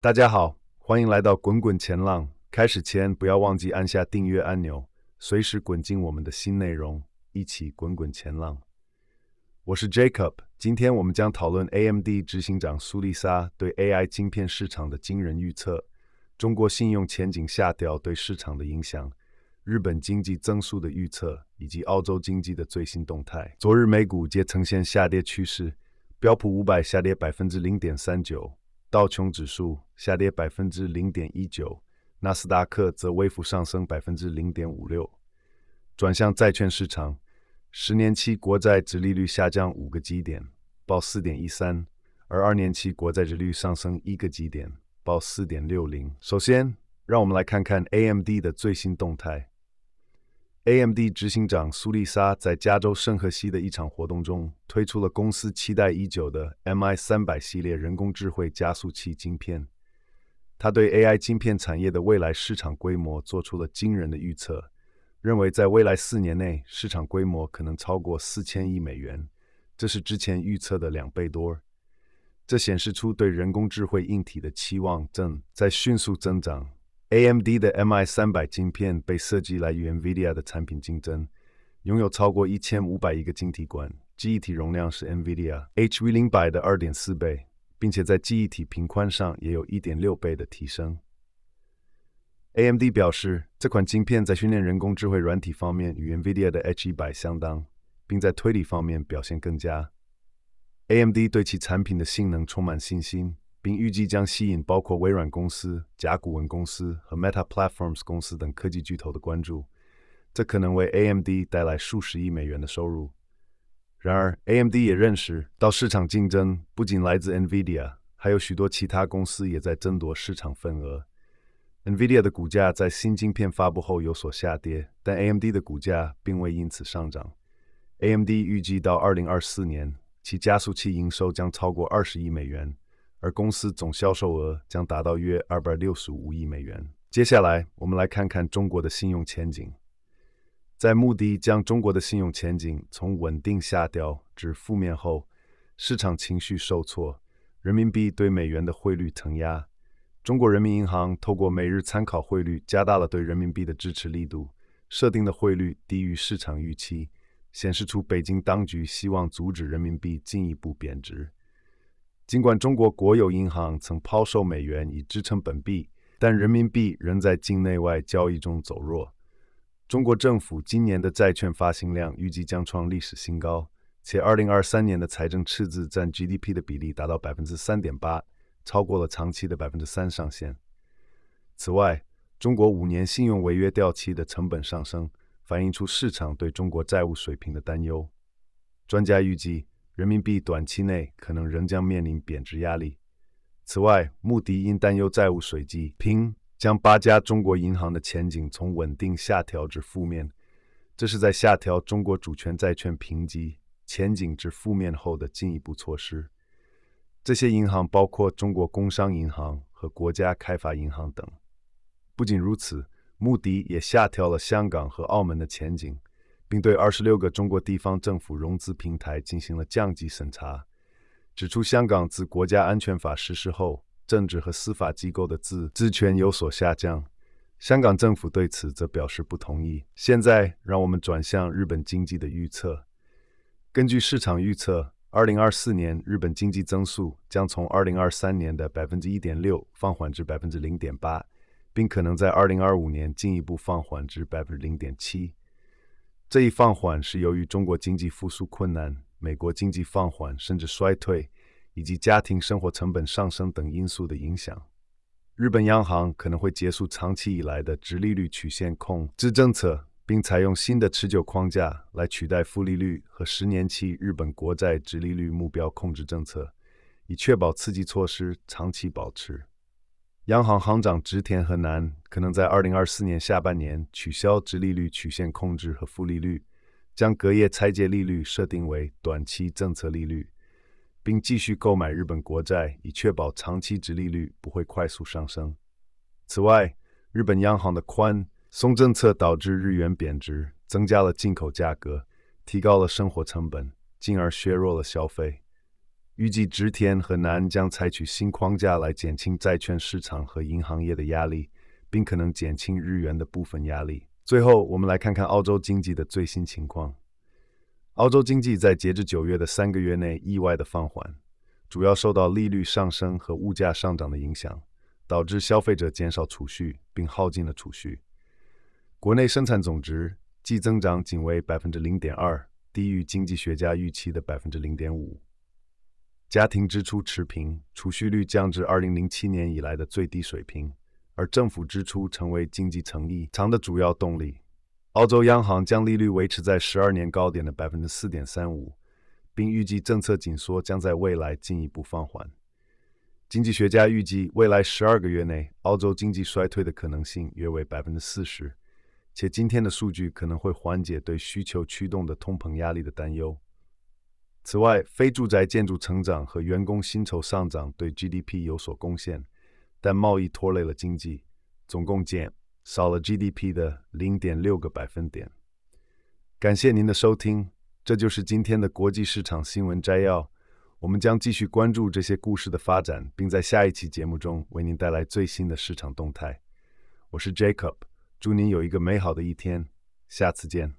大家好，欢迎来到滚滚前浪。开始前，不要忘记按下订阅按钮，随时滚进我们的新内容，一起滚滚前浪。我是 Jacob，今天我们将讨论 AMD 执行长苏丽莎对 AI 晶片市场的惊人预测，中国信用前景下调对市场的影响，日本经济增速的预测，以及澳洲经济的最新动态。昨日美股皆呈现下跌趋势，标普五百下跌百分之零点三九。道琼指数下跌百分之零点一九，纳斯达克则微幅上升百分之零点五六。转向债券市场，十年期国债殖利率下降五个基点，报四点一三，而二年期国债殖率上升一个基点，报四点六零。首先，让我们来看看 AMD 的最新动态。AMD 执行长苏丽莎在加州圣荷西的一场活动中推出了公司期待已久的 MI 三百系列人工智慧加速器晶片。他对 AI 晶片产业的未来市场规模做出了惊人的预测，认为在未来四年内市场规模可能超过四千亿美元，这是之前预测的两倍多。这显示出对人工智慧硬体的期望正在迅速增长。AMD 的 MI 三百晶片被设计来与 NVIDIA 的产品竞争，拥有超过一千五百亿个晶体管，记忆体容量是 NVIDIA HV000 的二点四倍，并且在记忆体频宽上也有一点六倍的提升。AMD 表示，这款晶片在训练人工智慧软体方面与 NVIDIA 的 H100 相当，并在推理方面表现更佳。AMD 对其产品的性能充满信心。预计将吸引包括微软公司、甲骨文公司和 Meta Platforms 公司等科技巨头的关注，这可能为 AMD 带来数十亿美元的收入。然而，AMD 也认识到市场竞争不仅来自 NVIDIA，还有许多其他公司也在争夺市场份额。NVIDIA 的股价在新晶片发布后有所下跌，但 AMD 的股价并未因此上涨。AMD 预计到2024年，其加速器营收将超过20亿美元。而公司总销售额将达到约二百六十五亿美元。接下来，我们来看看中国的信用前景。在穆迪将中国的信用前景从稳定下调至负面后，市场情绪受挫，人民币对美元的汇率承压。中国人民银行透过每日参考汇率加大了对人民币的支持力度，设定的汇率低于市场预期，显示出北京当局希望阻止人民币进一步贬值。尽管中国国有银行曾抛售美元以支撑本币，但人民币仍在境内外交易中走弱。中国政府今年的债券发行量预计将创历史新高，且2023年的财政赤字占 GDP 的比例达到百分之三点八，超过了长期的百分之三上限。此外，中国五年信用违约掉期的成本上升，反映出市场对中国债务水平的担忧。专家预计，人民币短期内可能仍将面临贬值压力。此外，穆迪因担忧债务水浸，评将八家中国银行的前景从稳定下调至负面，这是在下调中国主权债券评级前景至负面后的进一步措施。这些银行包括中国工商银行和国家开发银行等。不仅如此，穆迪也下调了香港和澳门的前景。并对二十六个中国地方政府融资平台进行了降级审查，指出香港自国家安全法实施后，政治和司法机构的自治权有所下降。香港政府对此则表示不同意。现在，让我们转向日本经济的预测。根据市场预测，二零二四年日本经济增速将从二零二三年的百分之一点六放缓至百分之零点八，并可能在二零二五年进一步放缓至百分之零点七。这一放缓是由于中国经济复苏困难、美国经济放缓甚至衰退，以及家庭生活成本上升等因素的影响。日本央行可能会结束长期以来的直利率曲线控制政策，并采用新的持久框架来取代负利率和十年期日本国债直利率目标控制政策，以确保刺激措施长期保持。央行行长植田和男可能在二零二四年下半年取消直利率曲线控制和负利率，将隔夜拆借利率设定为短期政策利率，并继续购买日本国债，以确保长期殖利率不会快速上升。此外，日本央行的宽松政策导致日元贬值，增加了进口价格，提高了生活成本，进而削弱了消费。预计植田和南将采取新框架来减轻债券市场和银行业的压力，并可能减轻日元的部分压力。最后，我们来看看澳洲经济的最新情况。澳洲经济在截至九月的三个月内意外的放缓，主要受到利率上升和物价上涨的影响，导致消费者减少储蓄并耗尽了储蓄。国内生产总值季增长仅为百分之零点二，低于经济学家预期的百分之零点五。家庭支出持平，储蓄率降至二零零七年以来的最低水平，而政府支出成为经济成长的主要动力。澳洲央行将利率维持在十二年高点的百分之四点三五，并预计政策紧缩将在未来进一步放缓。经济学家预计，未来十二个月内，澳洲经济衰退的可能性约为百分之四十，且今天的数据可能会缓解对需求驱动的通膨压力的担忧。此外，非住宅建筑成长和员工薪酬上涨对 GDP 有所贡献，但贸易拖累了经济，总共减。少了 GDP 的零点六个百分点。感谢您的收听，这就是今天的国际市场新闻摘要。我们将继续关注这些故事的发展，并在下一期节目中为您带来最新的市场动态。我是 Jacob，祝您有一个美好的一天，下次见。